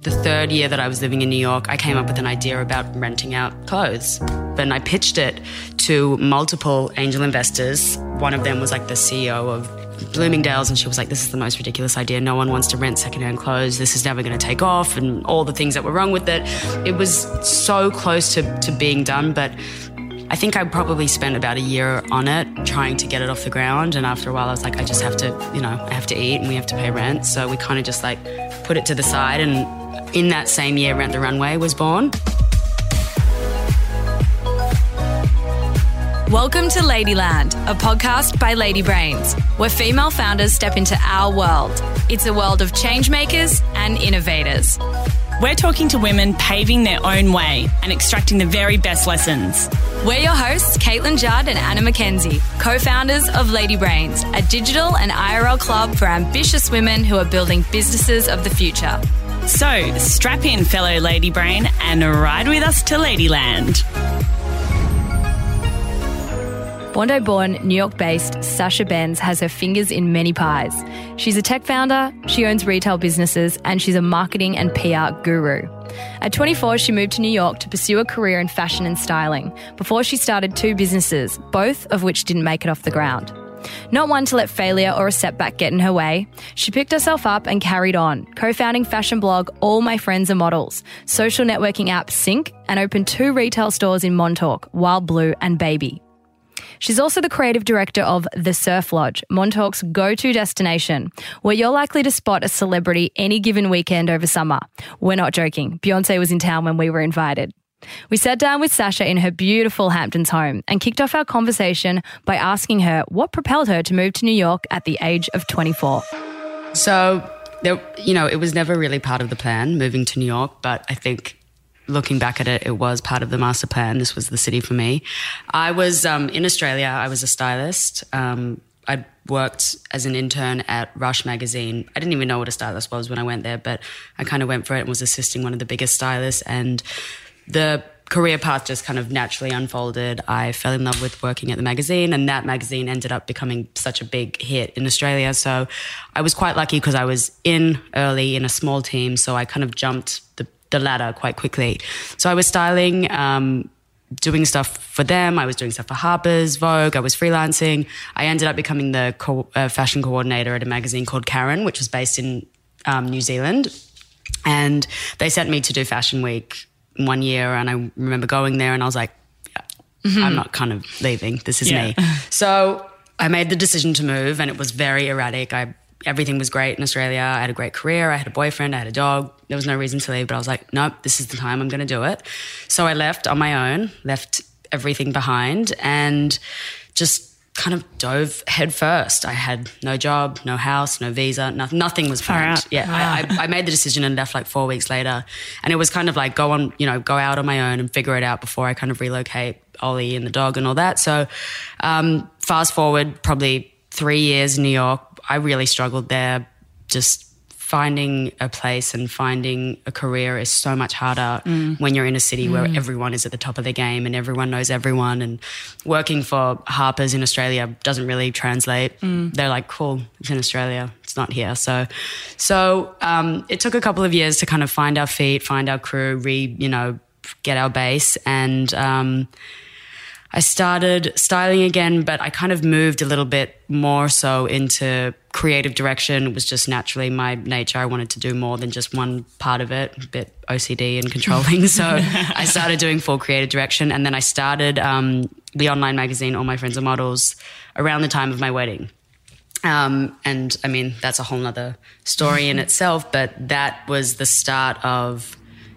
The third year that I was living in New York, I came up with an idea about renting out clothes. And I pitched it to multiple angel investors. One of them was like the CEO of Bloomingdale's, and she was like, This is the most ridiculous idea. No one wants to rent secondhand clothes. This is never going to take off, and all the things that were wrong with it. It was so close to, to being done, but I think I probably spent about a year on it trying to get it off the ground. And after a while, I was like, I just have to, you know, I have to eat and we have to pay rent. So we kind of just like put it to the side. And in that same year, Rent the Runway was born. Welcome to Ladyland, a podcast by Lady Brains, where female founders step into our world. It's a world of changemakers and innovators. We're talking to women paving their own way and extracting the very best lessons. We're your hosts, Caitlin Judd and Anna McKenzie, co founders of Lady Brains, a digital and IRL club for ambitious women who are building businesses of the future. So strap in, fellow Lady Brain, and ride with us to Ladyland. Bondi born, New York based Sasha Benz has her fingers in many pies. She's a tech founder, she owns retail businesses, and she's a marketing and PR guru. At 24, she moved to New York to pursue a career in fashion and styling before she started two businesses, both of which didn't make it off the ground. Not one to let failure or a setback get in her way, she picked herself up and carried on, co founding fashion blog All My Friends Are Models, social networking app Cinq, and opened two retail stores in Montauk, Wyld Blue and Baybi. She's also the creative director of The Surf Lodge, Montauk's go to destination, where you're likely to spot a celebrity any given weekend over summer. We're not joking. Beyonce was in town when we were invited. We sat down with Sasha in her beautiful Hamptons home and kicked off our conversation by asking her what propelled her to move to New York at the age of 24. So, there, you know, it was never really part of the plan moving to New York, but I think looking back at it, it was part of the master plan. This was the city for me. I was um, in Australia. I was a stylist. Um, I worked as an intern at Russh magazine. I didn't even know what a stylist was when I went there, but I kind of went for it and was assisting one of the biggest stylists. And the career path just kind of naturally unfolded. I fell in love with working at the magazine, and that magazine ended up becoming such a big hit in Australia. So I was quite lucky because I was in early in a small team, so I kind of jumped the, the ladder quite quickly. So I was styling. Um, doing stuff for them. I was doing stuff for Harper's, Vogue. I was freelancing. I ended up becoming the co- uh, fashion coordinator at a magazine called Karen, which was based in um, New Zealand. And they sent me to do Fashion Week one year, and I remember going there, and I was like, yeah, mm-hmm. I'm not kind of leaving. This is yeah. me. So I made the decision to move, and it was very erratic. I everything was great in Australia. I had a great career. I had a boyfriend. I had a dog. There was no reason to leave, but I was like, nope, this is the time. I'm going to do it. So I left on my own, left everything behind, and just kind of dove headfirst. I had no job, no house, no visa, no, nothing was planned. Yeah, wow. I, I, I, made the decision and left like four weeks later, and it was kind of like go on, you know, go out on my own and figure it out before I kind of relocate Ollie and the dog and all that. So, um, fast forward probably three years in New York, I really struggled there, just finding a place and finding a career is so much harder mm. when you're in a city mm. where everyone is at the top of the game and everyone knows everyone. And working for Harper's in Australia doesn't really translate. Mm. They're like, cool, it's in Australia, it's not here. So, so um, it took a couple of years to kind of find our feet, find our crew, re, you know, get our base and. Um, I started styling again, but I kind of moved a little bit more so into creative direction. It was just naturally my nature. I wanted to do more than just one part of it, a bit OCD and controlling. so I started doing full creative direction. And then I started um, the online magazine, All My Friends Are Models, around the time of my wedding. Um, and I mean, that's a whole nother story in itself, but that was the start of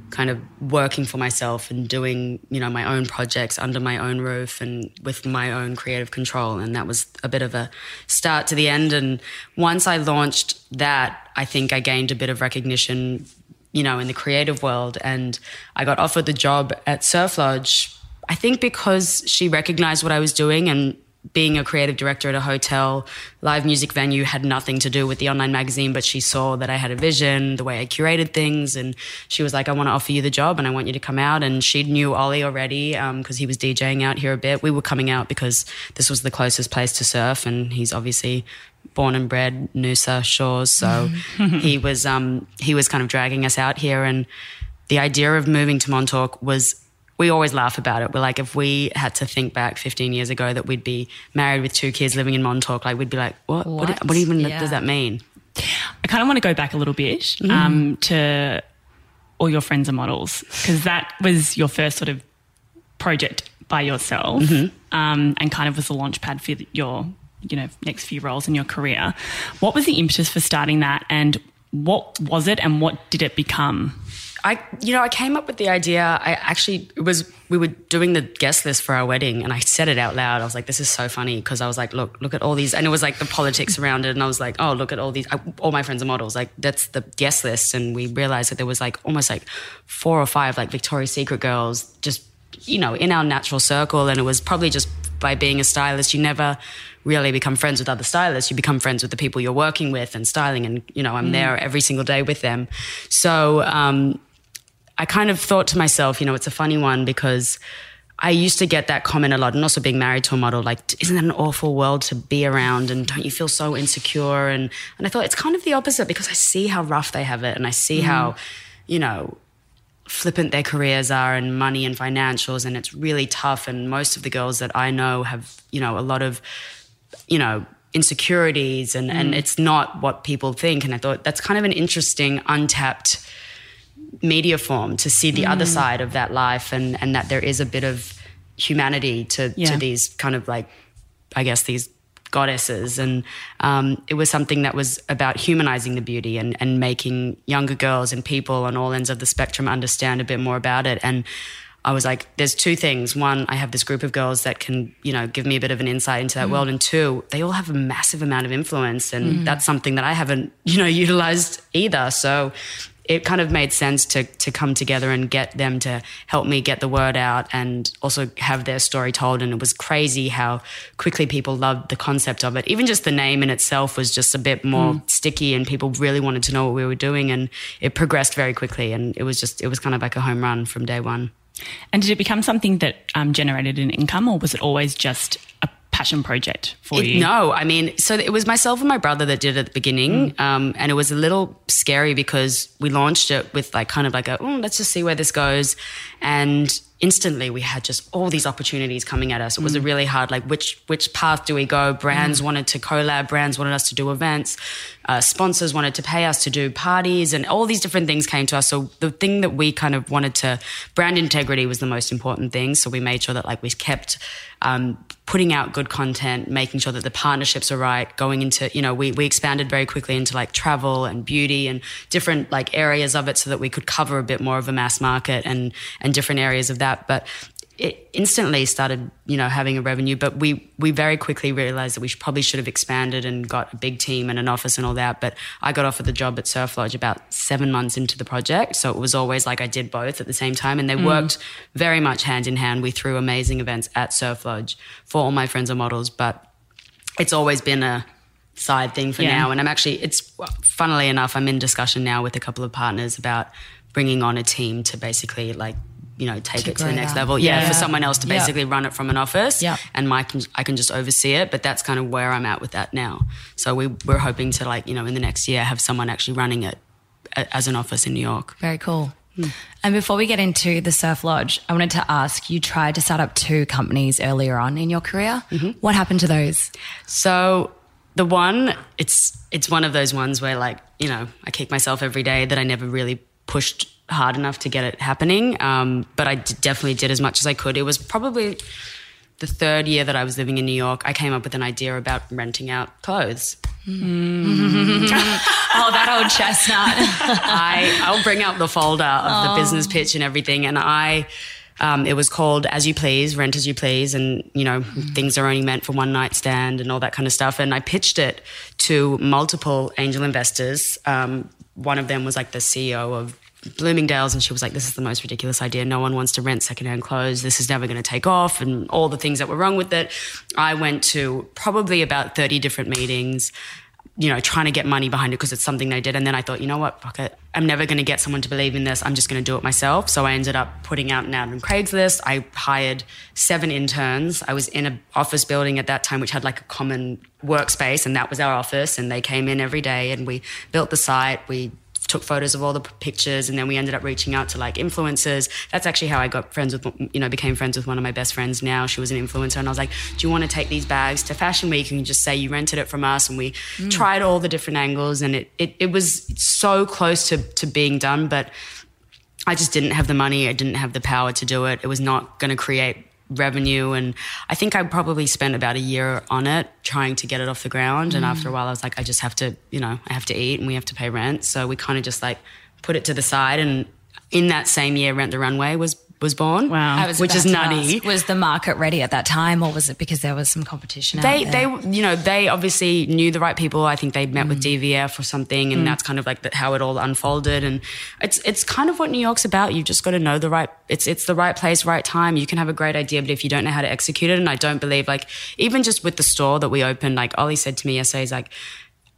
kind of working for myself and doing you know my own projects under my own roof and with my own creative control. And that was a bit of a start to the end. And once i launched that i think i gained a bit of recognition you know in the creative world. And i got offered the job at surf lodge i think because she recognized what i was doing and being a creative director at a hotel, live music venue had nothing to do with the online magazine, but she saw that I had a vision, the way I curated things, and she was like, "I want to offer you the job, and I want you to come out." And she knew Ollie already because um, he was DJing out here a bit. We were coming out because this was the closest place to surf, and he's obviously born and bred Noosa Shores, so he was um, he was kind of dragging us out here, and the idea of moving to Montauk was we always laugh about it. We're like, if we had to think back 15 years ago that we'd be married with two kids living in Montauk, like we'd be like, what? What, what, what even yeah. does that mean? I kind of want to go back a little bit mm. um, to all your friends are models because that was your first sort of project by yourself mm-hmm. um, and kind of was the launch pad for your you know next few roles in your career. What was the impetus for starting that, and what was it, and what did it become? I, you know, I came up with the idea. I actually, it was, we were doing the guest list for our wedding and I said it out loud. I was like, this is so funny because I was like, look, look at all these. And it was like the politics around it. And I was like, oh, look at all these. I, all my friends are models. Like, that's the guest list. And we realized that there was like almost like four or five like Victoria's Secret girls just, you know, in our natural circle. And it was probably just by being a stylist, you never really become friends with other stylists. You become friends with the people you're working with and styling. And, you know, I'm mm. there every single day with them. So, um, I kind of thought to myself, you know, it's a funny one because I used to get that comment a lot, and also being married to a model, like, isn't that an awful world to be around? And don't you feel so insecure? And and I thought it's kind of the opposite because I see how rough they have it, and I see mm. how, you know, flippant their careers are, and money and financials, and it's really tough. And most of the girls that I know have, you know, a lot of, you know, insecurities, and mm. and it's not what people think. And I thought that's kind of an interesting, untapped media form to see the mm. other side of that life and and that there is a bit of humanity to yeah. to these kind of like I guess these goddesses and um, it was something that was about humanizing the beauty and, and making younger girls and people on all ends of the spectrum understand a bit more about it and I was like, there's two things. One, I have this group of girls that can, you know, give me a bit of an insight into that mm. world. And two, they all have a massive amount of influence. And mm. that's something that I haven't, you know, utilized either. So it kind of made sense to to come together and get them to help me get the word out and also have their story told. And it was crazy how quickly people loved the concept of it. Even just the name in itself was just a bit more mm. sticky, and people really wanted to know what we were doing. And it progressed very quickly, and it was just it was kind of like a home run from day one. And did it become something that um, generated an income, or was it always just a passion project for it, you? No, I mean, so it was myself and my brother that did it at the beginning, mm. um, and it was a little scary because we launched it with like kind of like a oh, let's just see where this goes, and instantly we had just all these opportunities coming at us. It was mm. a really hard like which which path do we go? Brands mm. wanted to collab, brands wanted us to do events, uh, sponsors wanted to pay us to do parties, and all these different things came to us. So the thing that we kind of wanted to brand integrity was the most important thing. So we made sure that like we kept um, putting out good content, making sure that the partnerships are right, going into, you know, we, we expanded very quickly into like travel and beauty and different like areas of it so that we could cover a bit more of a mass market and, and different areas of that. But it instantly started, you know, having a revenue. But we we very quickly realized that we should, probably should have expanded and got a big team and an office and all that. But I got offered the job at Surf Lodge about seven months into the project, so it was always like I did both at the same time, and they mm. worked very much hand in hand. We threw amazing events at Surf Lodge for all my friends are models, but it's always been a side thing for yeah. now. And I'm actually, it's funnily enough, I'm in discussion now with a couple of partners about bringing on a team to basically like you know take to it to the next level yeah, yeah, for someone else to basically run it from an office yeah. and can, I can just oversee it but that's kind of where I'm at with that now so we, we're hoping to like you know in the next year have someone actually running it as an office in New York very cool hmm. and before we get into the Surf Lodge, I wanted to ask you tried to start up two companies earlier on in your career. Mm-hmm. What happened to those? So the one, it's it's one of those ones where like you know I kick myself every day that I never really pushed hard enough to get it happening. Um, but I d- definitely did as much as I could. It was probably the third year that I was living in New York. I came up with an idea about renting out clothes. Mm. oh, that old chestnut. I, I'll bring out the folder of oh. the business pitch and everything. And I, um, it was called As You Please, Rent As You Please, and you know mm. things are only meant for one night stand and all that kind of stuff. And I pitched it to multiple angel investors. Um, one of them was like the CEO of Bloomingdale's and she was like, This is the most ridiculous idea. No one wants to rent secondhand clothes. This is never going to take off, and all the things that were wrong with it. I went to probably about 30 different meetings, you know, trying to get money behind it because it's something they did. And then I thought, you know what, fuck it. I'm never going to get someone to believe in this. I'm just going to do it myself. So I ended up putting out an ad on Craigslist. I hired seven interns. I was in an office building at that time, which had like a common workspace, and that was our office. And they came in every day and we built the site. We took photos of all the pictures and then we ended up reaching out to like influencers. That's actually how i got friends with you know became friends with one of my best friends now. She was an influencer and i was like do you want to take these bags to fashion week? And just say you rented it from us and we mm. tried all the different angles and it, it, it was so close to, to being done but i just didn't have the money i didn't have the power to do it. It was not going to create revenue. And I think I probably spent about a year on it trying to get it off the ground. Mm. And after a while, I was like, I just have to, you know, I have to eat and we have to pay rent. So we kind of just like put it to the side. And in that same year, Rent the Runway was was born. Wow, which is nutty. Ask, was the market ready at that time, or was it because there was some competition? They, they, you know, they obviously knew the right people. I think they met mm. with DVF or something, and mm. that's kind of like the, how it all unfolded. And it's it's kind of what New York's about. You've just got to know the right. It's it's the right place, right time. You can have a great idea, but if you don't know how to execute it, and I don't believe like even just with the store that we opened, like Ollie said to me yesterday, he's like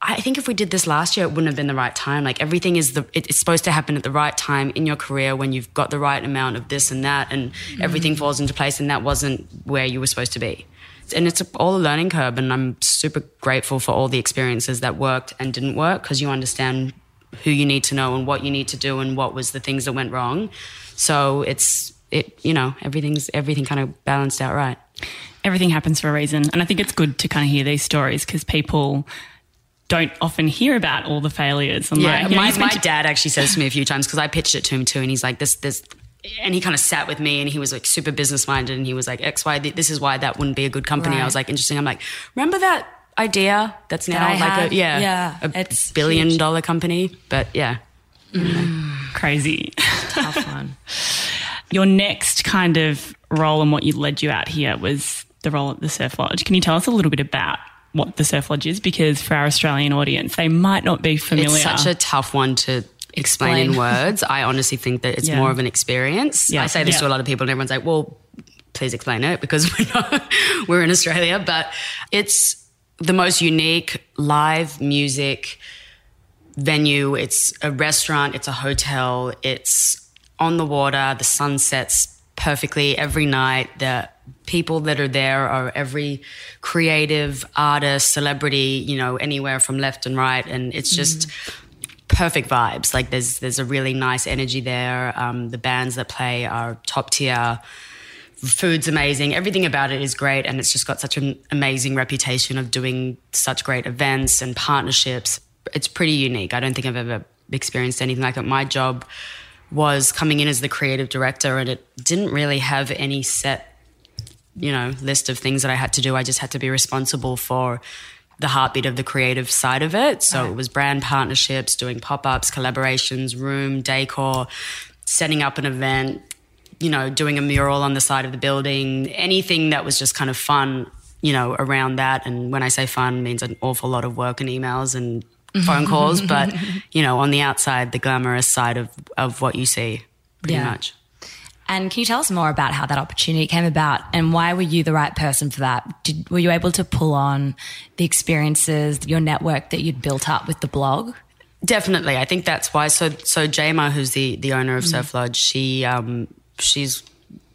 I think if we did this last year, it wouldn't have been the right time. Like everything is the, it's supposed to happen at the right time in your career when you've got the right amount of this and that, and mm. everything falls into place. And that wasn't where you were supposed to be. And it's all a learning curve. And I'm super grateful for all the experiences that worked and didn't work because you understand who you need to know and what you need to do and what was the things that went wrong. So it's it, you know, everything's everything kind of balanced out right. Everything happens for a reason, and I think it's good to kind of hear these stories because people don't often hear about all the failures. And yeah, like, my, my dad actually says to me a few times because I pitched it to him too, and he's like, "This, this." And he kind of sat with me and he was like super business minded and he was like, "X, X, Y, this is why that wouldn't be a good company. Right. I was like, interesting. I'm like, remember that idea that's now that like had, a, yeah, yeah, a it's billion huge. dollar company? But yeah. Mm. Crazy. Tough one. Your next kind of role and what you led you out here was the role at the Surf Lodge. Can you tell us a little bit about what the surf lodge is because for our Australian audience, they might not be familiar. It's such a tough one to explain, explain. in words. I honestly think that it's yeah. more of an experience. Yeah. I say this yeah. to a lot of people, and everyone's like, well, please explain it because we're, not, we're in Australia. But it's the most unique live music venue. It's a restaurant, it's a hotel, it's on the water, the sun sets perfectly every night. The people that are there are every creative artist, celebrity, you know, anywhere from left and right. And it's just mm. perfect vibes. Like there's, there's a really nice energy there. Um, the bands that play are top tier. Food's amazing. Everything about it is great. And it's just got such an amazing reputation of doing such great events and partnerships. It's pretty unique. I don't think I've ever experienced anything like it. My job was coming in as the creative director and it didn't really have any set you know list of things that I had to do. I just had to be responsible for the heartbeat of the creative side of it. So right. it was brand partnerships, doing pop ups, collaborations, room decor, setting up an event, you know, doing a mural on the side of the building, anything that was just kind of fun, you know, around that. And when I say fun, means an awful lot of work and emails and phone calls, but you know, on the outside, the glamorous side of of what you see, pretty yeah. much. And can you tell us more about how that opportunity came about and why were you the right person for that? Did, were you able to pull on the experiences, your network that you'd built up with the blog? Definitely. I think that's why. So, so Jayma, who's the, the owner of mm. Surf Lodge, she, um, she's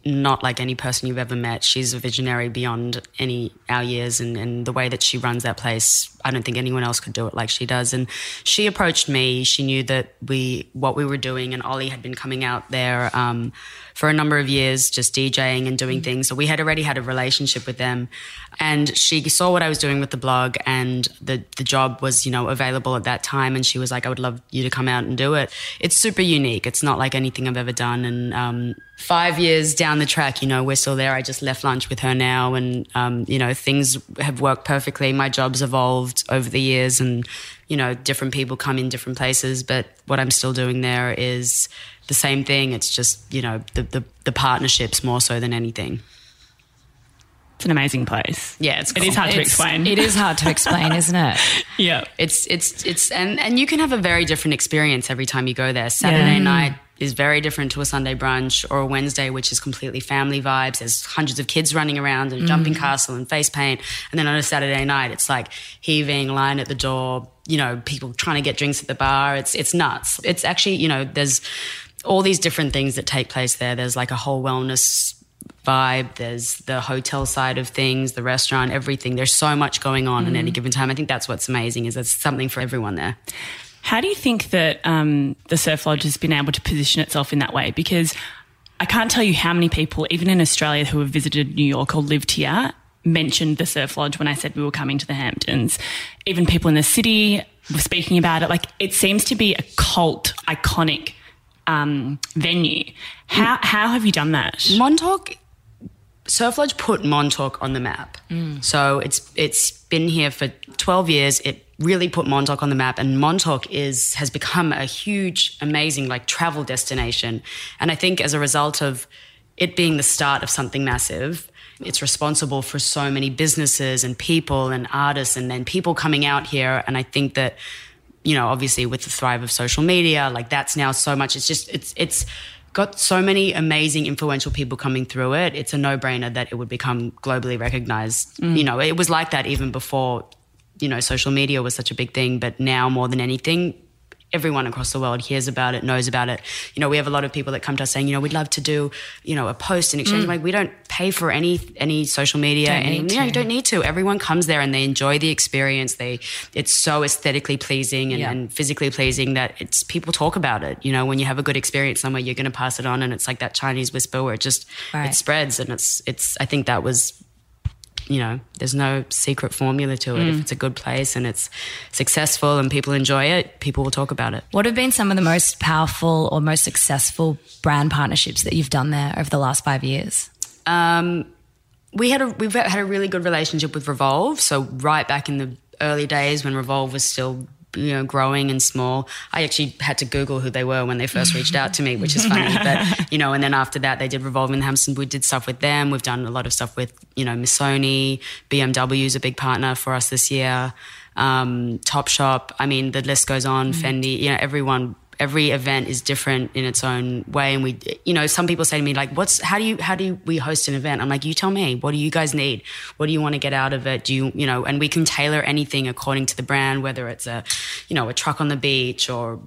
not like any person you've ever met. She's a visionary beyond any our years, and, and the way that she runs that place, I don't think anyone else could do it like she does. And she approached me. She knew that we what we were doing, and Ollie had been coming out there um, for a number of years, just DJing and doing things. So we had already had a relationship with them, and she saw what I was doing with the blog, and the the job was you know available at that time, and she was like, "I would love you to come out and do it." It's super unique. It's not like anything I've ever done, and um, five years down the track, you know, we're still there. I just left lunch with her now, and um, you know, things have worked perfectly. My job's evolved over the years, and you know, different people come in different places. But what I'm still doing there is the same thing. It's just you know the the, the partnerships more so than anything. It's an amazing place. Yeah, it's It is hard to explain. It is hard to explain, isn't it? Yeah. It's it's it's and and you can have a very different experience every time you go there. Saturday Yeah. night is very different to a Sunday brunch or a Wednesday, which is completely family vibes. There's hundreds of kids running around and a jumping mm-hmm. castle and face paint. And then on a Saturday night, it's like heaving, line at the door, you know, people trying to get drinks at the bar. It's it's nuts. It's actually, you know, there's all these different things that take place there. There's like a whole wellness vibe. There's the hotel side of things, the restaurant, everything. There's so much going on at mm-hmm. any given time. I think that's what's amazing is there's something for everyone there. How do you think that um, the Surf Lodge has been able to position itself in that way? Because I can't tell you how many people, even in Australia, who have visited New York or lived here, mentioned the Surf Lodge when I said we were coming to the Hamptons. Even people in the city were speaking about it. Like it seems to be a cult, iconic um, venue. How how have you done that? Montauk, Surf Lodge put Montauk on the map. Mm. So it's it's been here for 12 years. It really put Montauk on the map, and Montauk is has become a huge, amazing like travel destination. And I think as a result of it being the start of something massive. It's responsible for so many businesses and people and artists and then people coming out here. And I think that you know, obviously with the thrive of social media, like that's now so much. It's just it's it's got so many amazing, influential people coming through it. It's a no brainer that it would become globally recognized. Mm. You know, it was like that even before, you know, social media was such a big thing. But now more than anything, everyone across the world hears about it, knows about it. You know, we have a lot of people that come to us saying, you know, we'd love to do, you know, a post in exchange. Mm. Like we don't pay for any any social media. Don't any, you know, you don't need to. Everyone comes there and they enjoy the experience. They it's so aesthetically pleasing and, Yeah. and physically pleasing that it's people talk about it. You know, when you have a good experience somewhere, you're going to pass it on, and it's like that Chinese whisper where it just Right. it spreads, and it's it's. I think that was. You know, there's no secret formula to it. Mm. If it's a good place and it's successful and people enjoy it, people will talk about it. What have been some of the most powerful or most successful brand partnerships that you've done there over the last five years? Um, we had a we've had a really good relationship with Revolve. So right back in the early days when Revolve was still you know growing and small, I actually had to Google who they were when they first reached out to me, which is funny. but you know, and then after that, they did Revolve in Hampton. We did stuff with them. We've done a lot of stuff with you know Missoni, BMW is a big partner for us this year. Um, Topshop. I mean, the list goes on. Fendi. You know, everyone every event is different in its own way. And we you know some people say to me like what's how do you how do we host an event? I'm like you tell me. What do you guys need? What do you want to get out of it? Do you you know and we can tailor anything according to the brand whether it's a you know a truck on the beach or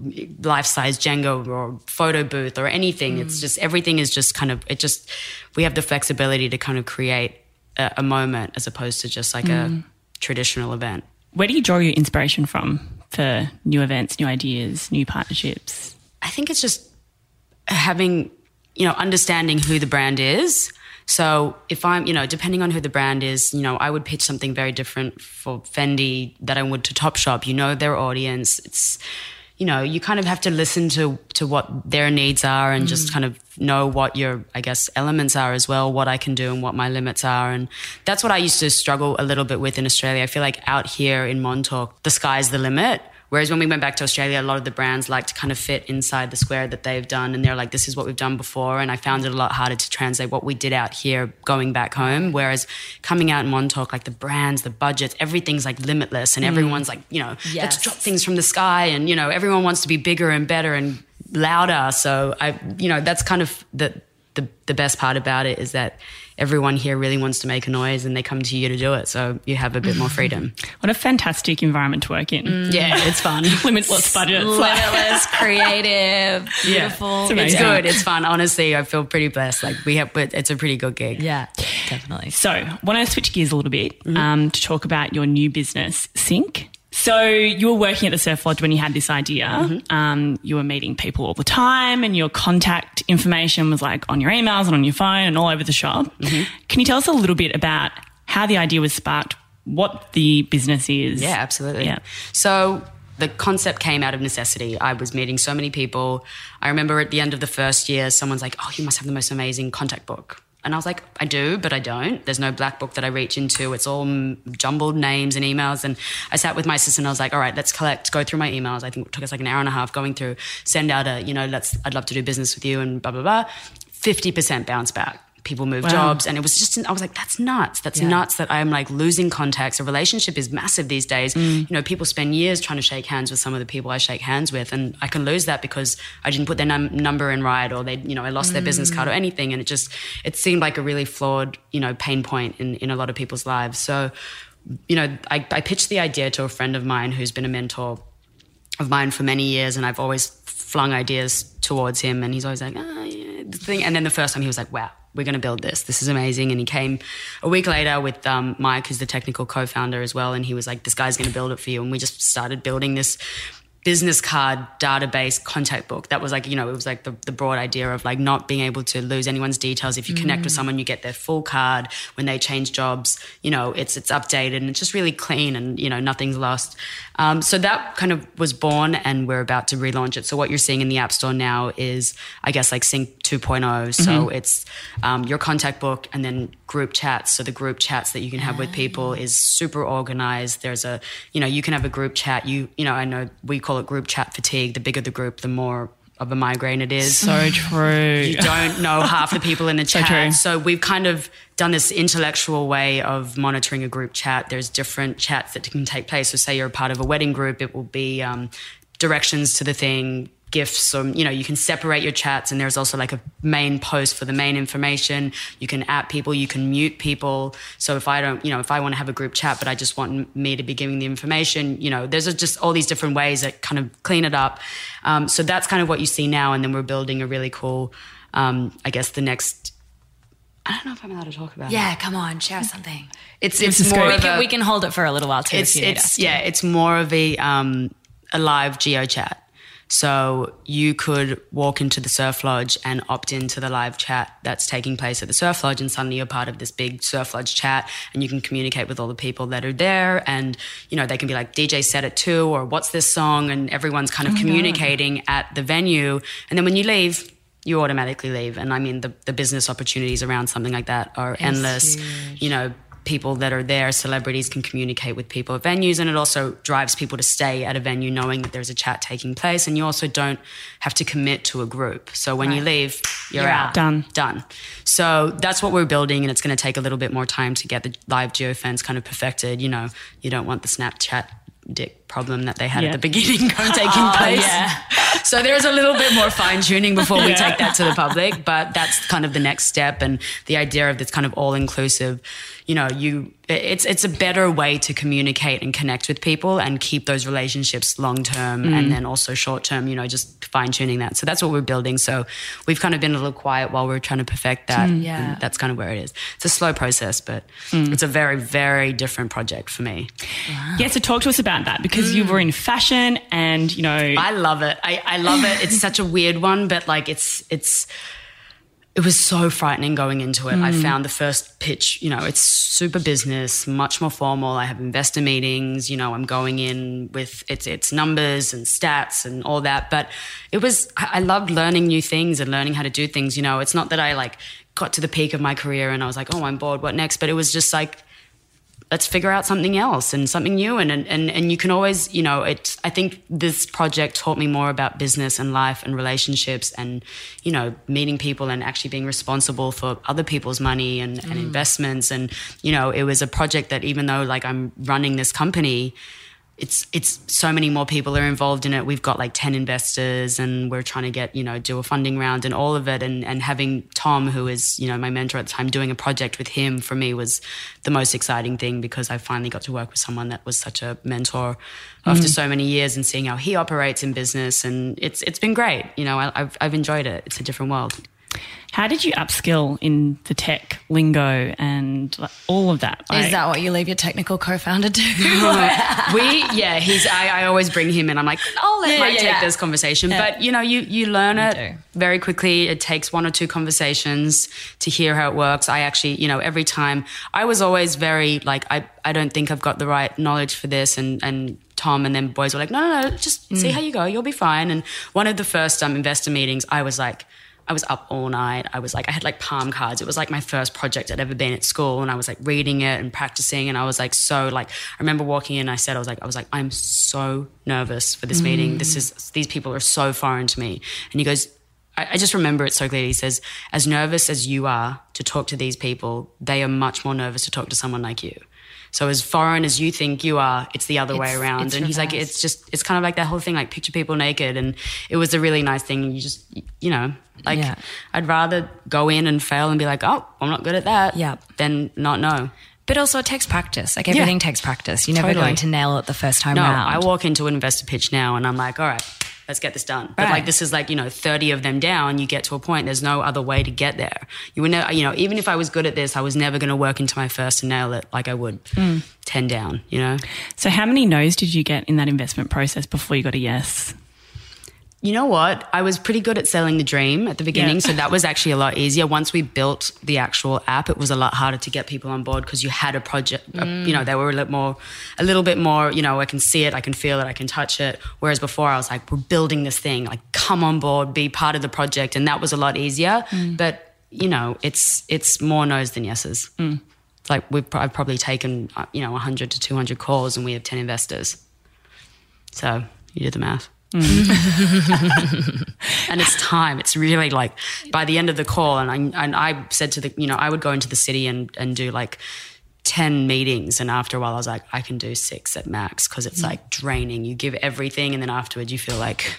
life size jenga or photo booth or anything. It's mm. just everything is just kind of it just we have the flexibility to kind of create a, a moment as opposed to just like a mm. traditional event. Where do you draw your inspiration from for new events, new ideas, new partnerships? I think it's just having, you know, understanding who the brand is. So if I'm, you know, depending on who the brand is, you know, I would pitch something very different for Fendi that I would to Topshop. You know their audience. It's, you know, you kind of have to listen to to what their needs are and just mm. kind of know what your, I guess, elements are as well, what I can do and what my limits are. And that's what I used to struggle a little bit with in Australia. I feel like out here in Montauk, the sky's the limit. Whereas when we went back to Australia, a lot of the brands like to kind of fit inside the square that they've done. And they're like, this is what we've done before. And I found it a lot harder to translate what we did out here going back home. Whereas coming out in Montauk, like the brands, the budgets, everything's like limitless. And mm. everyone's like, you know, let's drop things from the sky. And, you know, everyone wants to be bigger and better and louder. So I, you know, that's kind of the, the, the best part about it is that everyone here really wants to make a noise and they come to you to do it. So you have a bit more freedom. What a fantastic environment to work in. yeah, it's fun. Limitless budgets. Limitless, creative, Yeah, beautiful. it's It's good. It's fun. Honestly, I feel pretty blessed. Like we have, but it's a pretty good gig. Yeah, definitely. So, I want to switch gears a little bit um, to talk about your new business, Cinq. So, you were working at the Surf Lodge when you had this idea. Um, you were meeting people all the time, and your contact information was like on your emails and on your phone and all over the shop. Can you tell us a little bit about how the idea was sparked, what the business is? Yeah, absolutely. Yeah. So the concept came out of necessity. I was meeting so many people. I remember at the end of the first year, someone's like, "Oh, you must have the most amazing contact book." And I was like, I do, but I don't. There's no black book that I reach into. It's all jumbled names and emails. And I sat with my assistant. I was like, all right, let's collect, go through my emails. I think it took us like an hour and a half going through, send out a, you know, let's, I'd love to do business with you and blah, blah, blah. 50% bounce back. People move jobs. And it was just i was like that's nuts. That's Yeah. nuts that i'm like losing contacts a relationship is massive these days. Mm. you know people spend years trying to shake hands with some of the people i shake hands with. And i can lose that because i didn't put their num- number in right or they you know i lost their business Mm. card or anything. And it just it seemed like a really flawed you know pain point in in a lot of people's lives. So you know i, I pitched the idea to a friend of mine who's been a mentor of mine for many years, and I've always flung ideas towards him, and he's always like, oh, yeah, the thing. And then the first time he was like, wow, we're going to build this. This is amazing. And he came a week later with um, Mike, who's the technical co-founder as well, and he was like, this guy's going to build it for you. And we just started building this business card database contact book that was like you know it was like the, the broad idea of like not being able to lose anyone's details if you connect with someone you get their full card when they change jobs you know it's it's updated and it's just really clean and you know nothing's lost um, so that kind of was born and we're about to relaunch it. So what you're seeing in the app store now is i guess like Cinq 2.0 so it's um, your contact book and then group chats. So the group chats that you can have with people is super organized. There's a you know you can have a group chat. You you know i know we call it group chat fatigue. The bigger the group the more of a migraine it is So true. you don't know half the people in the So chat. true. So we've kind of done this intellectual way of monitoring a group chat. There's different chats that can take place. So say you're a part of a wedding group, it will be um, directions to the thing, gifts, or you know, you can separate your chats. And there's also like a main post for the main information. You can add people, you can mute people. So if I don't, you know, if I want to have a group chat, but I just want me to be giving the information, you know, there's just all these different ways that kind of clean it up. Um, so that's kind of what you see now. And then we're building a really cool, um, I guess the next. I don't know if I'm allowed to talk about. it. Yeah, come on, share something. it's it's scoop. more We of can, a, we can hold it for a little while too. it's if you need it's yeah, it's more of a um, a live geo chat. So you could walk into the surf lodge and opt into the live chat that's taking place at the surf lodge, and suddenly you're part of this big surf lodge chat, and you can communicate with all the people that are there, and you know they can be like DJ set it too, or what's this song, and everyone's kind of communicating at the venue, and then when you leave. You automatically leave, and I mean the the business opportunities around something like that are endless. You know, people that are there, celebrities can communicate with people at venues, and it also drives people to stay at a venue knowing that there's a chat taking place, and you also don't have to commit to a group. So when you leave, you're, You're out. out. Done. Done. So that's what we're building, and it's going to take a little bit more time to get the live geofence kind of perfected. You know, you don't want the Snapchat dick problem that they had Yeah. at the beginning kind of taking oh, place. So there's a little bit more fine tuning before we take that to the public, but that's kind of the next step and the idea of this kind of all inclusive, you know, you it's it's a better way to communicate and connect with people and keep those relationships long term and mm. then also short term, you know, just fine tuning that. So that's what we're building. So we've kind of been a little quiet while we're trying to perfect that. Mm. Yeah. And that's kind of where it is. It's a slow process, but it's a very, very different project for me. Yeah, so talk to us about that because you were in fashion and, you know, I love it. I, I love it. It's such a weird one, but like it's it's it was so frightening going into it. I hmm. found the first pitch, you know, it's super business, much more formal. I have investor meetings, you know, I'm going in with it's it's numbers and stats and all that. But it was I I loved learning new things and learning how to do things. You know, it's not that I like got to the peak of my career and I was like, oh, I'm bored. What next? But it was just like let's figure out something else and something new. And and and you can always you know it i think this project taught me more about business and life and relationships and you know meeting people and actually being responsible for other people's money and, and mm. investments. And you know it was a project that even though like i'm running this company it's it's so many more people are involved in it. We've got like ten investors, and we're trying to get you know do a funding round and all of it. And and having Tom, who is you know my mentor at the time, doing a project with him for me was the most exciting thing because I finally got to work with someone that was such a mentor after mm. so many years and seeing how he operates in business. And it's it's been great. You know, I, I've I've enjoyed it. It's a different world. How did you upskill in the tech lingo and all of that? Is Like, that what you leave your technical co-founder to? we yeah he's I, I always bring him in i'm like i'll let Yeah, mike yeah, take yeah. this conversation but you know you you learn do. it very quickly it takes one or two conversations to hear how it works i actually you know every time i was always very like i i don't think i've got the right knowledge for this and and Tom and then boys were like, no, no, no, just Mm. see how you go. You'll be fine. And one of the first um, investor meetings, I was like, I was up all night. I was like, I had like palm cards. It was like my first project I'd ever been at school. And I was like reading it and practicing. And I was like, so like, I remember walking in, I said, I was like, I was like, I'm so nervous for this meeting. This is, mm. these people are so foreign to me. And he goes, I, I just remember it so clearly. He says, as nervous as you are to talk to these people, they are much more nervous to talk to someone like you. So as foreign as you think you are, it's the other way around. it's and he's like, it's just, it's kind of like that whole thing, like picture people naked. And it was a really nice thing. You just, you know, like Yeah. I'd rather go in and fail and be like, oh, I'm not good at that. Yeah. Than not know. But also, it takes practice. Like everything takes practice. You're never Totally. going to nail it the first time No, round. I walk into an investor pitch now and I'm like, all right, let's get this done. But like this is like, you know, 30 of them down, you get to a point, there's no other way to get there. You would never, you know, even if I was good at this, I was never going to work into my first and nail it like I would Mm. 10 down, you know? So, how many no's did you get in that investment process before you got a yes? You know what? I was pretty good at selling the dream at the beginning, Yeah. so that was actually a lot easier. Once we built the actual app, it was a lot harder to get people on board because you had a project. uh, you know, they were a little more, a little bit more. You know, I can see it, I can feel it, I can touch it. Whereas before, I was like, "We're building this thing. Like, come on board, be part of the project," and that was a lot easier. But you know, it's it's more no's than yeses. It's like we've I've probably taken uh, you know 100 to 200 calls, and we have 10 investors. So you do the math Mm. and it's time. It's really like by the end of the call, and I and I said to the you know I would go into the city and and do like. 10 meetings and after a while I was like I can do 6 at max because it's like draining you give everything and then afterwards you feel like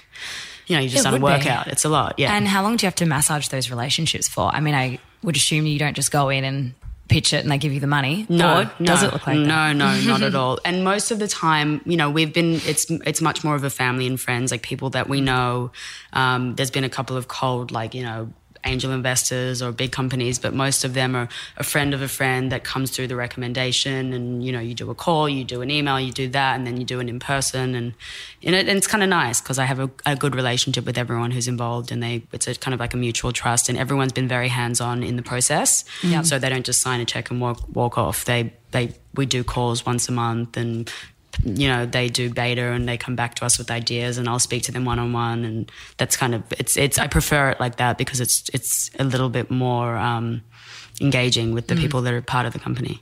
you know you just It done a be. workout it's a lot yeah And how long do you have to massage those relationships for? I mean, I would assume you don't just go in and pitch it and they give you the money. No, Or does no, it look like no, that? no, no, not at all. And most of the time, you know, we've been it's it's much more of a family and friends, like people that we know. Um, there's been a couple of cold, like you know, angel investors or big companies, but most of them are a friend of a friend that comes through the recommendation, and you know, you do a call, you do an email, you do that, and then you do it in person, and and, it, and it's kind of nice because I have a, a good relationship with everyone who's involved, and they it's a kind of like a mutual trust, and everyone's been very hands on in the process, so they don't just sign a check and walk walk off. They they we do calls once a month and you know they do beta and they come back to us with ideas and I'll speak to them one on one and that's kind of it's it's I prefer it like that because it's it's a little bit more um, engaging with the people that are part of the company.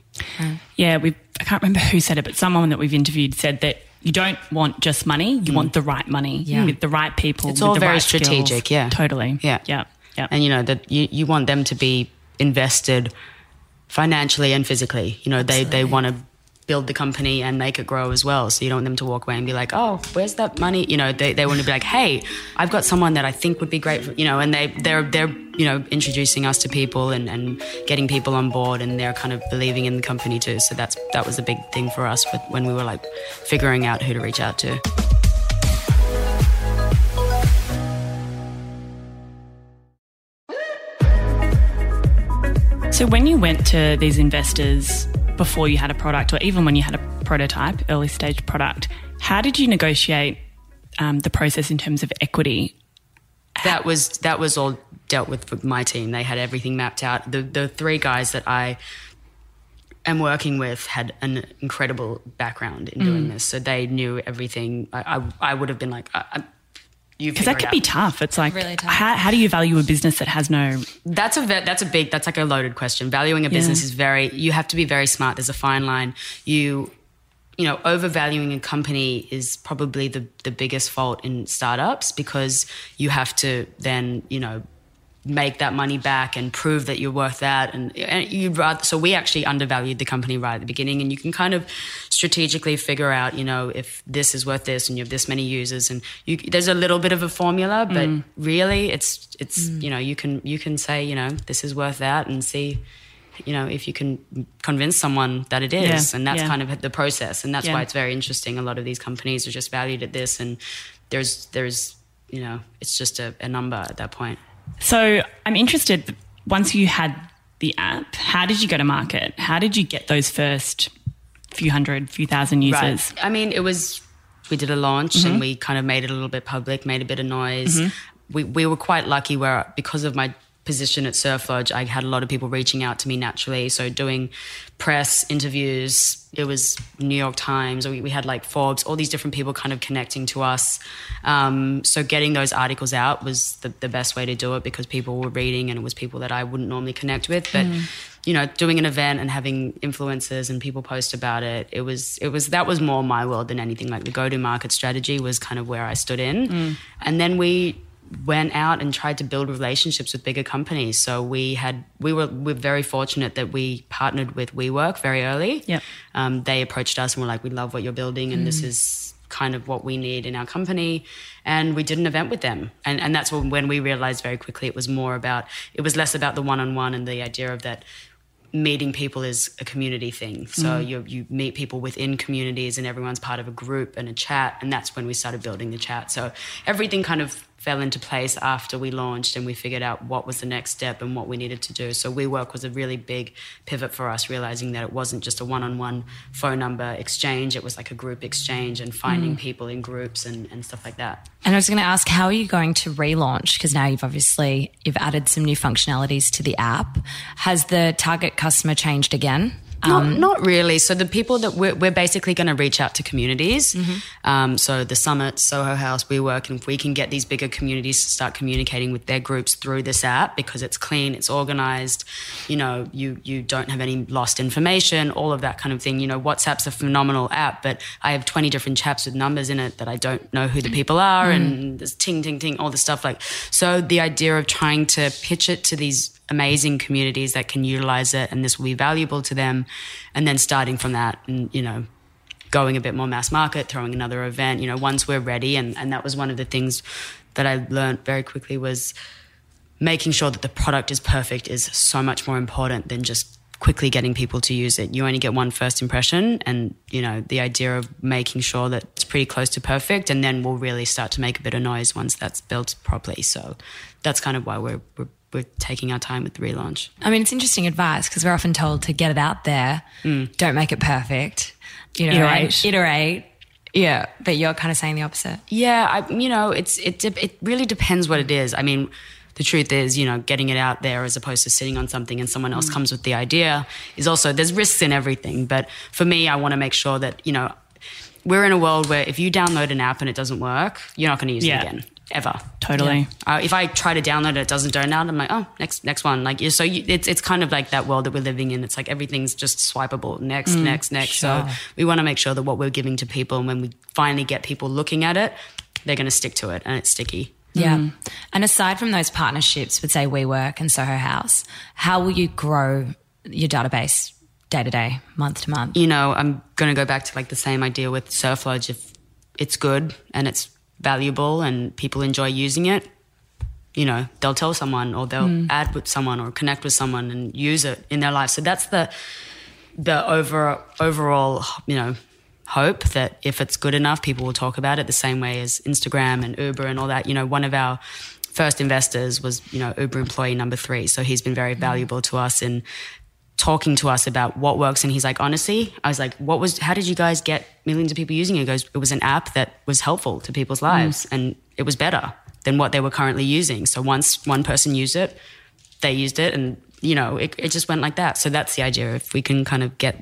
Yeah, we I can't remember who said it, but someone that we've interviewed said that you don't want just money, you want the right money Yeah. with the right people. It's with all the very right skills. strategic, yeah. Totally. Yeah. Yeah. Yeah. And you know that you, you want them to be invested financially and physically. You know, they they want to build the company and make it grow as well. So you don't want them to walk away and be like, "Oh, where's that money?" You know, they, they want to be like, "Hey, I've got someone that I think would be great for," you know, and they they're they're you know introducing us to people and and getting people on board and they're kind of believing in the company too. So that's that was a big thing for us when we were like figuring out who to reach out to. So when you went to these investors before you had a product, or even when you had a prototype, early stage product, how did you negotiate um, the process in terms of equity? that was that was all dealt with with my team. They had everything mapped out. The the three guys that I am working with had an incredible background in doing Mm. this, so they knew everything. I I, I would have been like, I, Because that could it be tough. It's like, Really tough. How, how do you value a business that has no? That's a that's a big that's like a loaded question. Valuing a business Yeah. is very you have to be very smart. There's a fine line. You you know overvaluing a company is probably the the biggest fault in startups because you have to then you know make that money back and prove that you're worth that. And, and you'd rather so we actually undervalued the company right at the beginning. And you can kind of strategically figure out you know if this is worth this and you have this many users. And you, there's a little bit of a formula but mm. really it's it's mm. you know you can you can say you know this is worth that and see you know if you can convince someone that it is. Yeah, and that's yeah. kind of the process. And that's Yeah. why it's very interesting. A lot of these companies are just valued at this and there's there's you know it's just a, a number at that point So I'm interested. Once you had the app, how did you go to market? How did you get those first few hundred, few thousand users? I mean, it was we did a launch and mm-hmm. we kind of made it a little bit public, made a bit of noise. Mm-hmm. We we were quite lucky where because of my position at Surf Lodge, I had a lot of people reaching out to me naturally. So doing press interviews, it was New York Times, or we, we had like Forbes, all these different people kind of connecting to us. Um, so getting those articles out was the, the best way to do it because people were reading and it was people that I wouldn't normally connect with. But you know, doing an event and having influencers and people post about it, it was it was that was more my world than anything. Like the go to market strategy was kind of where I stood in, and then we went out and tried to build relationships with bigger companies. So we had we were we are very fortunate that we partnered with WeWork very early. Yep. Um, they approached us and were like, "We love what you're building, and this is kind of what we need in our company." And we did an event with them, and and that's when, when we realized very quickly it was more about it was less about the one on one and the idea of that meeting people is a community thing. So you you meet people within communities and everyone's part of a group and a chat and that's when we started building the chat. So everything kind of fell into place after we launched and we figured out what was the next step and what we needed to do. So WeWork was a really big pivot for us realizing that it wasn't just a one-on-one phone number exchange, it was like a group exchange and finding mm. people in groups and, and stuff like that. And I was going to ask, how are you going to relaunch? Because now you've obviously you've added some new functionalities to the app. Has the target customer changed again? Not, um, not really. So the people that we're, we're basically going to reach out to communities. Mm-hmm. Um, so the Summit, Soho House, WeWork, and if we can get these bigger communities to start communicating with their groups through this app because it's clean, it's organized. You know, you you don't have any lost information, all of that kind of thing. You know, WhatsApp's a phenomenal app, but I have twenty different chats with numbers in it that I don't know who the people are, mm-hmm. and there's ting ting ting, all the stuff like. So the idea of trying to pitch it to these amazing communities that can utilize it and this will be valuable to them. And then starting from that and you know going a bit more mass market throwing another event you know once we're ready. And, and that was one of the things that i learned very quickly was making sure that the product is perfect is so much more important than just quickly getting people to use it. You only get one first impression and you know the idea of making sure that it's pretty close to perfect and then we'll really start to make a bit of noise once that's built properly. So that's kind of why we're, we're we're taking our time with the relaunch. I mean, it's interesting advice because we're often told to get it out there, mm. don't make it perfect, you know, Iterate. iterate. Yeah, but you're kind of saying the opposite. Yeah, I, you know, it's it it really depends what it is. I mean, the truth is, you know, getting it out there as opposed to sitting on something and someone else mm. comes with the idea is also there's risks in everything. But for me, I want to make sure that you know we're in a world where if you download an app and it doesn't work, you're not going to use Yeah. it again ever. Totally. Uh, if I try to download it, it doesn't download. I'm like, oh, next next one. Like, so you, it's it's kind of like that world that we're living in. It's like everything's just swipeable. Next, next, next. So we want to make sure that what we're giving to people, and when we finally get people looking at it, they're going to stick to it, and it's sticky. Yeah. And aside from those partnerships with, say, WeWork and Soho House, how will you grow your database day to day, month to month? You know, I'm going to go back to like the same idea with Surf Lodge. If it's good and it's valuable and people enjoy using it, you know, they'll tell someone or they'll hmm. add with someone or connect with someone and use it in their life. So that's the the over overall, you know, hope that if it's good enough, people will talk about it the same way as Instagram and Uber and all that. You know, one of our first investors was, you know, Uber employee number three. So he's been very hmm. valuable to us in talking to us about what works. And he's like, honestly, I was like, what was, how did you guys get millions of people using it? He goes, it was an app that was helpful to people's mm. lives and it was better than what they were currently using. So once one person used it, they used it and, you know, it, it just went like that. So that's the idea. If we can kind of get,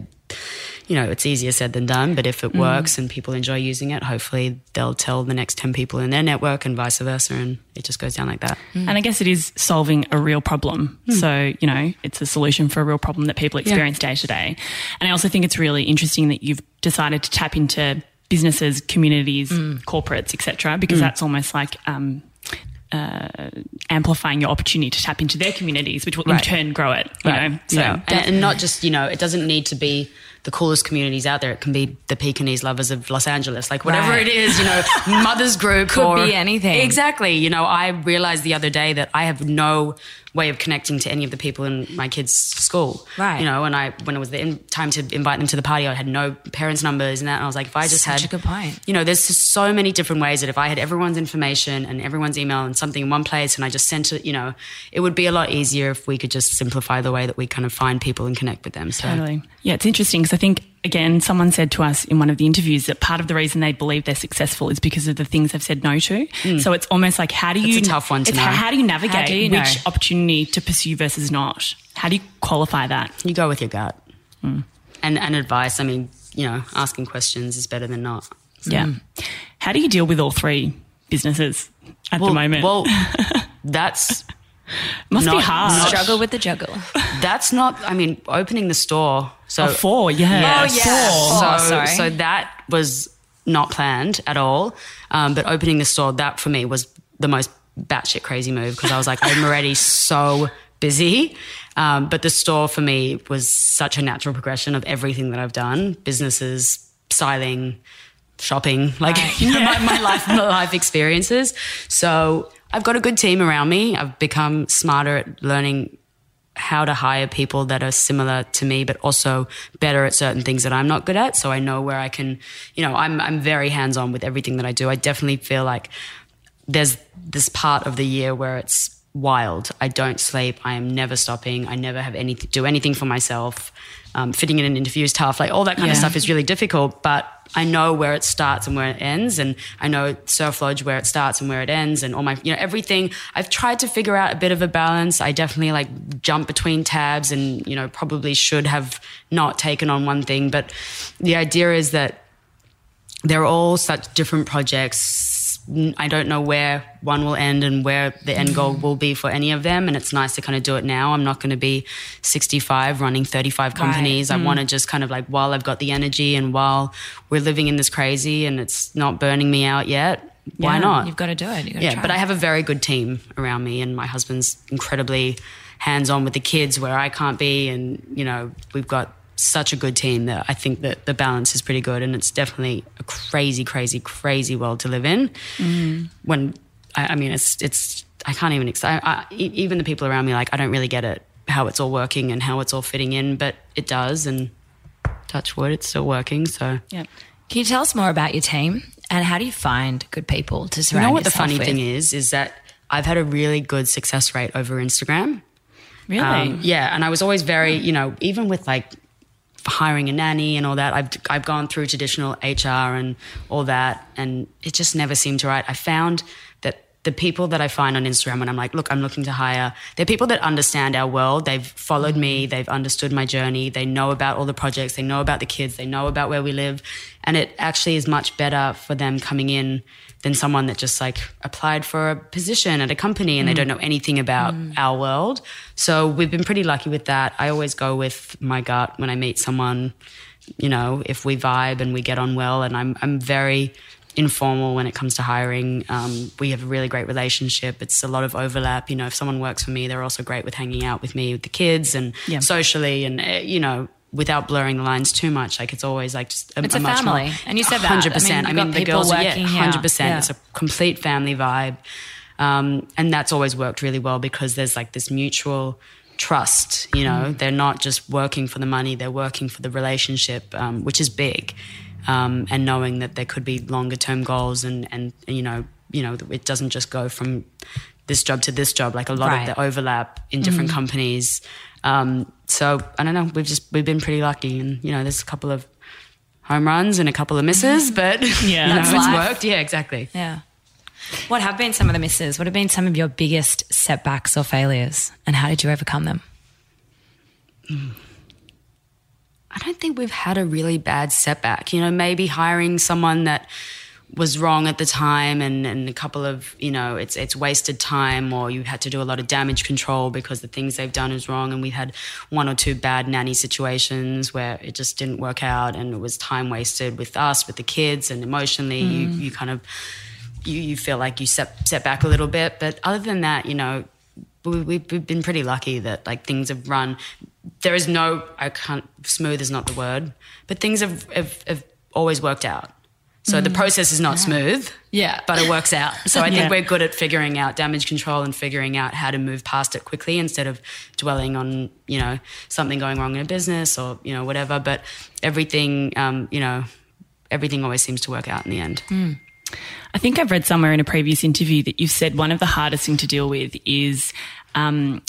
you know, it's easier said than done, but if it mm. works and people enjoy using it, hopefully they'll tell the next 10 people in their network and vice versa. And it just goes down like that. Mm. And I guess it is solving a real problem. Mm. So, you know, it's a solution for a real problem that people experience day to day. And I also think it's really interesting that you've decided to tap into businesses, communities, corporates, etc., because that's almost like um, uh, amplifying your opportunity to tap into their communities, which will in turn grow it. You know, so yeah. and, and not just you know it doesn't need to be the coolest communities out there it can be the pekingese lovers of los angeles like whatever Right. it is you know mothers group Could or be anything. exactly you know i realized the other day that i have no way of connecting to any of the people in my kids school Right. you know and i when it was the in, time to invite them to the party i had no parents numbers and that and i was like if i just Such had a good point. you know, there's just so many different ways that if I had everyone's information and everyone's email and something in one place and I just sent it, you know, it would be a lot easier if we could just simplify the way that we kind of find people and connect with them. So Totally. Yeah, it's interesting because I think, again, someone said to us in one of the interviews that part of the reason they believe they're successful is because of the things they've said no to. So it's almost like, how do you. Hmm. It's a tough one to it's know. How, how do you navigate How do you which know? opportunity to pursue versus not? How do you qualify that? you go with your gut. And, and advice, I mean, you know, asking questions is better than not. Yeah. How do you deal with all three businesses at Well, the moment? well, that's must be hard. not- Struggle with the juggle. that's not. I mean, opening the store. So Oh, four, yeah. Oh, yeah. Four. Four. so, sorry. so that was not planned at all. Um, but opening the store, that for me was the most batshit crazy move because I was like, I'm already so busy. Um, but the store for me was such a natural progression of everything that I've done businesses, styling, shopping, like you know, my, my life, my life experiences. So I've got a good team around me. I've become smarter at learning how to hire people that are similar to me, but also better at certain things that I'm not good at. So I know where I can, you know, I'm, I'm very hands on with everything that I do. I definitely feel like there's this part of the year where it's wild. I don't sleep. I am never stopping. I never have any do anything for myself. Um, fitting in an interview is tough. Like all that kind Yeah. of stuff is really difficult. But I know where it starts and where it ends, and I know Surf Lodge where it starts and where it ends, and all my you know everything. I've tried to figure out a bit of a balance. I definitely like jump between tabs, and you know probably should have not taken on one thing. But the idea is that they're all such different projects. I don't know where one will end and where the end goal will be for any of them. And it's nice to kind of do it now. I'm not going to be 65 running 35 companies. I mm. want to just kind of like, while I've got the energy and while we're living in this crazy and it's not burning me out yet, why not? You've got to do it. You've got to yeah, try. but I have a very good team around me, and my husband's incredibly hands on with the kids where I can't be. And, you know, we've got such a good team that I think that the balance is pretty good. And it's definitely a crazy, crazy, crazy world to live in. When, I, I mean, it's, it's, I can't even, I, I, even the people around me, like, I don't really get it, how it's all working and how it's all fitting in, but it does. And touch wood, it's still working. So, Yeah. Can you tell us more about your team and how do you find good people to You surround know what the funny with? thing is? Is that I've had a really good success rate over Instagram. Really? Um, yeah, and I was always very, you know, even with like hiring a nanny and all that, I've I've gone through traditional HR and all that, and it just never seemed to right. I found that the people that I find on Instagram when I'm like, look, I'm looking to hire, they're people that understand our world. They've followed me, mm-hmm. they've understood my journey, they know about all the projects, they know about the kids, they know about where we live, and it actually is much better for them coming in than someone that just like applied for a position at a company and they don't know anything about our world. So we've been pretty lucky with that. I always go with my gut when I meet someone, you know, if we vibe and we get on well. And I'm, I'm very informal when it comes to hiring. Um, we have a really great relationship. It's a lot of overlap. You know, if someone works for me, they're also great with hanging out with me, with the kids and Yeah. socially and, uh, you know, without blurring the lines too much. Like it's always like just a, It's a much more- family. And you said that. I mean, 100%. I mean, the girls are, working yeah, here. 100%. Yeah. It's a complete family vibe. Um, and that's always worked really well because there's like this mutual trust, you know, they're not just working for the money, they're working for the relationship, um, which is big. Um, and knowing that there could be longer term goals and, and, you know, you know, it doesn't just go from this job to this job, like a lot Right. of the overlap in different companies. Um, so I don't know, we've just, we've been pretty lucky and, you know, there's a couple of home runs and a couple of misses, mm. but Yeah. you know, it's life. worked. Yeah, exactly. Yeah. What have been some of the misses? What have been some of your biggest setbacks or failures? And how did you overcome them? I don't think we've had a really bad setback. You know, maybe hiring someone that was wrong at the time and, and a couple of, you know, it's it's wasted time or you had to do a lot of damage control because the things they've done is wrong and we had one or two bad nanny situations where it just didn't work out and it was time wasted with us, with the kids and emotionally you, mm. you kind of you, you feel like you set set back a little bit. But other than that, you know, we, we've we've been pretty lucky that like things have run. There is no, I can't, smooth is not the word, but things have, have, have always worked out. So the process is not smooth, Yeah. but it works out. So I think Yeah. we're good at figuring out damage control and figuring out how to move past it quickly instead of dwelling on, you know, something going wrong in a business or, you know, whatever. But everything, um, you know, everything always seems to work out in the end. I think I've read somewhere in a previous interview that you've said one of the hardest thing to deal with is um,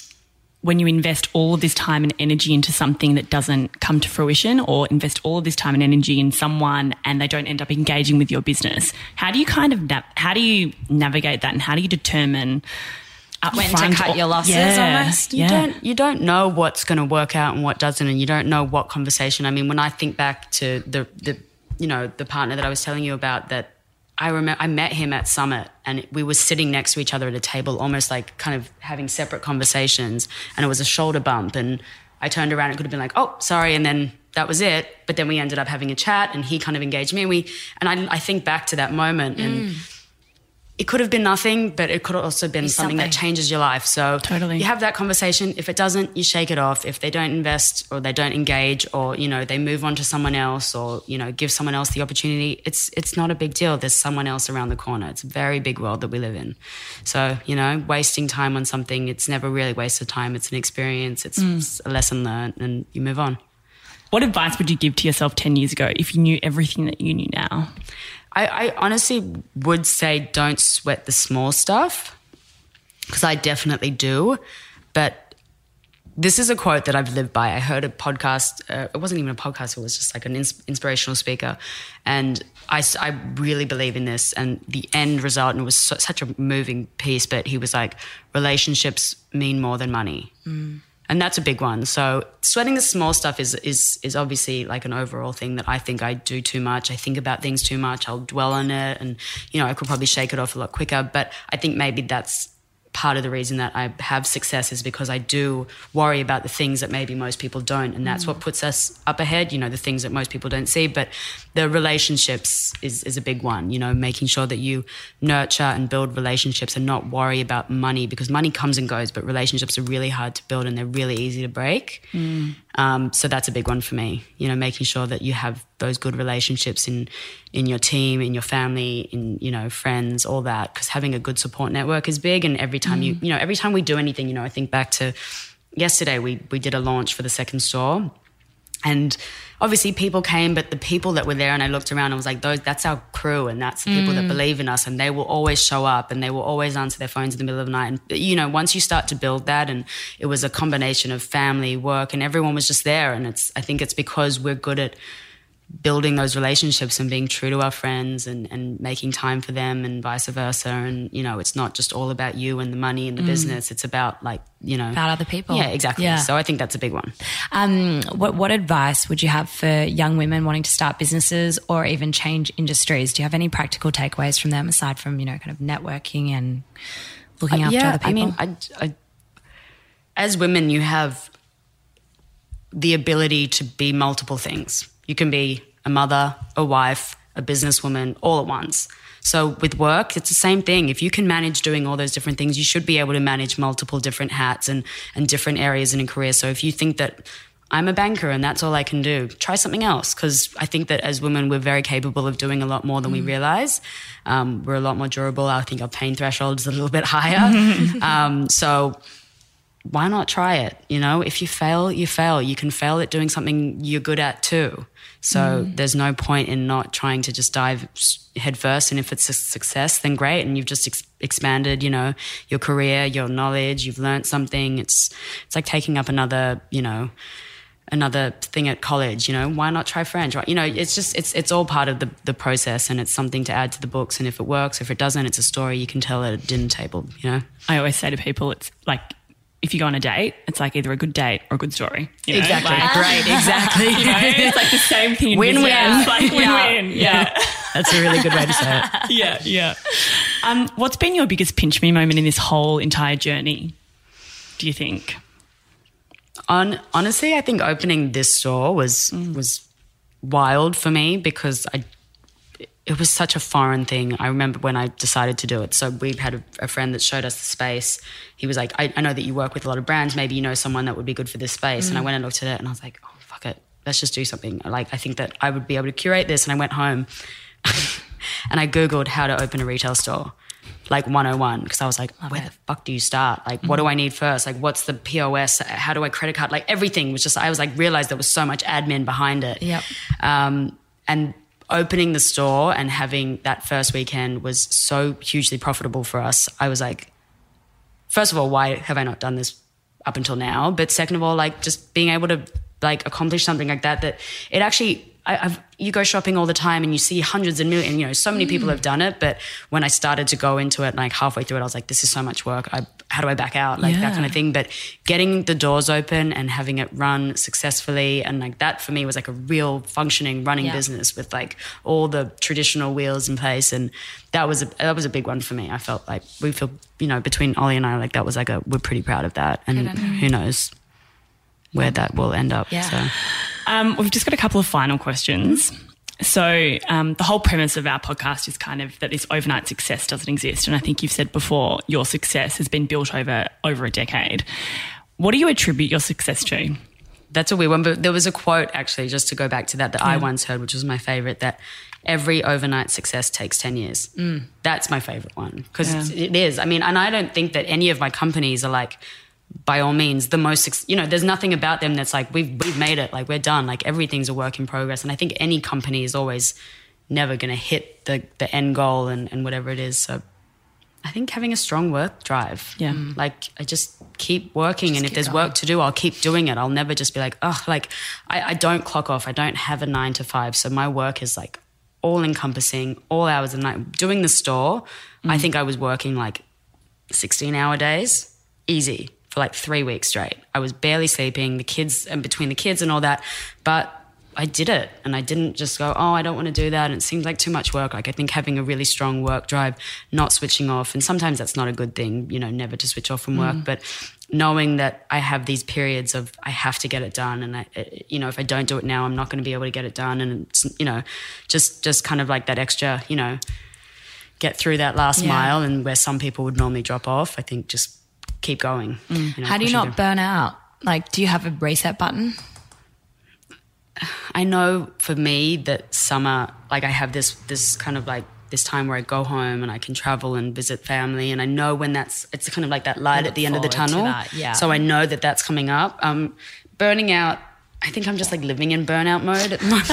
when you invest all of this time and energy into something that doesn't come to fruition, or invest all of this time and energy in someone and they don't end up engaging with your business. How do you kind of na- how do you navigate that, and how do you determine When to cut or- your losses Yeah, almost? you yeah. don't you don't know what's going to work out and what doesn't and you don't know what conversation i mean when i think back to the the you know the partner that i was telling you about that i remember i met him at summit and we were sitting next to each other at a table almost like kind of having separate conversations and it was a shoulder bump and i turned around and could have been like oh sorry and then that was it. But then we ended up having a chat and he kind of engaged me and we and i, I think back to that moment and mm. It could have been nothing, but it could have also been something, that changes your life. So Totally. you have that conversation. If it doesn't, you shake it off. If they don't invest or they don't engage or, you know, they move on to someone else or, you know, give someone else the opportunity, it's it's not a big deal. There's someone else around the corner. It's a very big world that we live in. So, you know, wasting time on something, it's never really wasted time. It's an experience. It's, it's a lesson learned and you move on. What advice would you give to yourself 10 years ago if you knew everything that you knew now? I, I honestly would say don't sweat the small stuff because I definitely do. But this is a quote that I've lived by. I heard a podcast, uh, it wasn't even a podcast, it was just like an ins- inspirational speaker. And I really believe in this. And the end result, and it was so, such a moving piece, but he was like, relationships mean more than money. And that's a big one. So sweating the small stuff is is is obviously like an overall thing that I think I do too much. I think about things too much. I'll dwell on it, and you know I could probably shake it off a lot quicker. But I think maybe that's part of the reason that I have success is because I do worry about the things that maybe most people don't, and that's what puts us up ahead. You know, the things that most people don't see. But the relationships is is a big one. You know, making sure that you nurture and build relationships and not worry about money because money comes and goes, but relationships are really hard to build and they're really easy to break. Um, so that's a big one for me. You know, making sure that you have those good relationships in in your team, in your family, in you know friends, all that. Because having a good support network is big. And every time you mm. you know every time we do anything, you know, I think back to yesterday we we did a launch for the second store. And obviously people came, but the people that were there and I looked around and was like, those that's our crew and that's the people that mm. believe in us and they will always show up and they will always answer their phones in the middle of the night. And you know, once you start to build that and it was a combination of family, work, and everyone was just there. And it's I think it's because we're good at building those relationships and being true to our friends and, and making time for them and vice versa. And, you know, it's not just all about you and the money and the business. It's about like, you know, About other people. Yeah, exactly. Yeah. So I think that's a big one. Um, what what advice would you have for young women wanting to start businesses or even change industries? Do you have any practical takeaways from them aside from you know kind of networking and looking after other people? I mean, I, I, as women, you have the ability to be multiple things. You can be a mother, a wife, a businesswoman, all at once. So with work, it's the same thing. If you can manage doing all those different things, you should be able to manage multiple different hats and, and different areas in a career. So if you think that I'm a banker and that's all I can do, try something else. Because I think that as women, we're very capable of doing a lot more than we realize. Um, we're a lot more durable. I think our pain threshold is a little bit higher. um, so why not try it? You know, if you fail, you fail. You can fail at doing something you're good at too. So mm. there's no point in not trying to just dive headfirst. And if it's a success, then great. And you've just ex- expanded, you know, your career, your knowledge. You've learned something. It's it's like taking up another, you know, another thing at college. You know, why not try French? Right? You know, it's just it's it's all part of the the process, and it's something to add to the books. And if it works, if it doesn't, it's a story you can tell at a dinner table. You know. I always say to people, it's like if you go on a date, it's like either a good date or a good story. you know? Exactly. Like, Great. Exactly. you know, it's like the same thing. Win-win. business. Like Yeah. win-win. Yeah. That's a really good way to say it. yeah. Yeah. Um, what's been your biggest pinch me moment in this whole entire journey? Do you think? On honestly, I think opening this store was was wild for me because I it was such a foreign thing. I remember when I decided to do it. So we had a, a friend that showed us the space. He was like, I, I know that you work with a lot of brands. Maybe you know someone that would be good for this space. And I went and looked at it and I was like, oh, fuck it. Let's just do something. Like, I think that I would be able to curate this. And I went home and I Googled how to open a retail store, like 101, because I was like, where the fuck do you start? Like, what do I need first? Like, what's the POS? How do I credit card? Like, everything was just, I was like, realized there was so much admin behind it. Yep. Um, and opening the store and having that first weekend was so hugely profitable for us. I was like, first of all, why have I not done this up until now? But second of all, like just being able to like accomplish something like that, that it actually, I, I've, you go shopping all the time and you see hundreds and millions, you know, so many people have done it. But when I started to go into it, like halfway through it, I was like, this is so much work. I, how do I back out? Like that kind of thing. But getting the doors open and having it run successfully and like that for me was like a real functioning running Yeah. business with like all the traditional wheels in place. And that was a, that was a big one for me. I felt like we feel, you know, between Ollie and I, like that was like a, we're pretty proud of that. And who knows where that will end up. Yeah. So. Um, we've just got a couple of final questions. So, um, the whole premise of our podcast is kind of that this overnight success doesn't exist. And I think you've said before, your success has been built over over a decade. What do you attribute your success to? That's a weird one, but there was a quote actually, just to go back to that, that I once heard, which was my favorite that every overnight success takes 10 years. That's my favorite one because Yeah. it is. I mean, and I don't think that any of my companies are like, by all means, the most, you know, there's nothing about them that's like, we've, we've made it, like we're done, like everything's a work in progress. And I think any company is always never going to hit the, the end goal and, and whatever it is. So I think having a strong work drive. Yeah. Mm. Like I just keep working and if there's going. work to do, I'll keep doing it. I'll never just be like, oh, like I, I don't clock off. I don't have a nine to five. So my work is like all encompassing, all hours of the night. Doing the store, I think I was working like 16 hour days, easy for like three weeks straight. I was barely sleeping, the kids, and between the kids and all that. But I did it and I didn't just go, oh, I don't want to do that. And it seemed like too much work. Like I think having a really strong work drive, not switching off, and sometimes that's not a good thing, you know, never to switch off from work, mm. but knowing that I have these periods of I have to get it done. And I, eh, you know, if I don't do it now, I'm not going to be able to get it done. And it's, you know, just, just kind of like that extra, you know, get through that last Yeah. mile and where some people would normally drop off, I think just keep going. you know, How do you not burn out? Like, do you have a reset button? I know for me that summer, like I have this this kind of like this time where I go home and I can travel and visit family, and I know when that's it's kind of like that light at the end of the tunnel. that, yeah. So I know that that's coming up. Um, burning out, I think I'm just like living in burnout mode at the moment.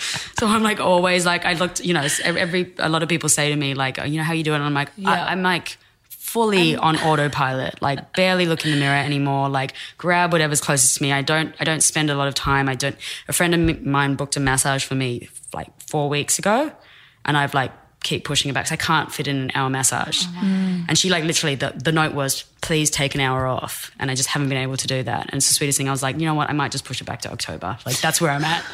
so I'm like always like I looked, you know, every a lot of people say to me like, you know, how you doing? And I'm like, Yeah. I, I'm like fully on autopilot, like barely look in the mirror anymore. Like grab whatever's closest to me. I don't I don't spend a lot of time. I don't. A friend of mine booked a massage for me like four weeks ago, and I've like keep pushing it back. cuz I can't fit in an hour massage. Mm. And she like literally the the note was please take an hour off, and I just haven't been able to do that. And it's the sweetest thing. I was like, you know what? I might just push it back to October. Like that's where I'm at.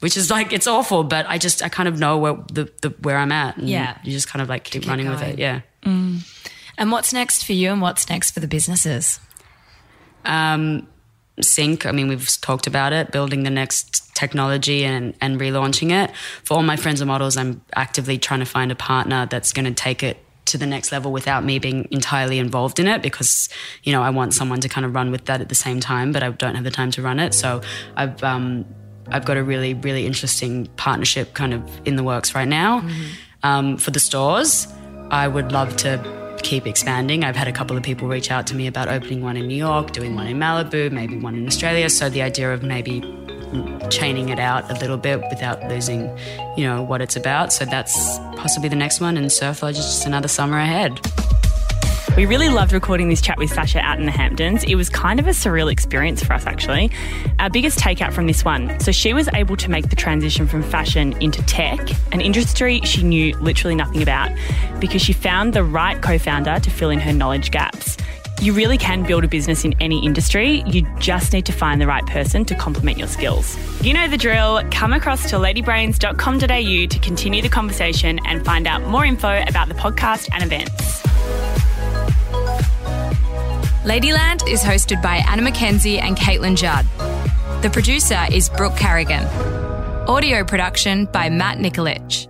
Which is like it's awful, but I just I kind of know where the, the where I'm at. And Yeah. you just kind of like keep, keep running with it. Yeah. Mm. And what's next for you and what's next for the businesses? um, Cinq. I mean, we've talked about it, building the next technology and, and relaunching it. For all my friends are models, I'm actively trying to find a partner that's going to take it to the next level without me being entirely involved in it because, you know, I want someone to kind of run with that at the same time, but I don't have the time to run it. So I've, um, I've got a really, really interesting partnership kind of in the works right now. Um, for the stores, I would love to keep expanding. I've had a couple of people reach out to me about opening one in New York, doing one in Malibu, maybe one in Australia. So the idea of maybe chaining it out a little bit without losing, you know, what it's about. So that's possibly the next one. And Surf Lodge is just another summer ahead. We really loved recording this chat with Sasha out in the Hamptons. It was kind of a surreal experience for us, actually. Our biggest takeout from this one so she was able to make the transition from fashion into tech, an industry she knew literally nothing about, because she found the right co founder to fill in her knowledge gaps. You really can build a business in any industry. You just need to find the right person to complement your skills. You know the drill. Come across to ladybrains.com.au to continue the conversation and find out more info about the podcast and events. Ladyland is hosted by Anna Mackenzie and Caitlin Judd. The producer is Brooke Carrigan. Audio production by Matt Nikolic.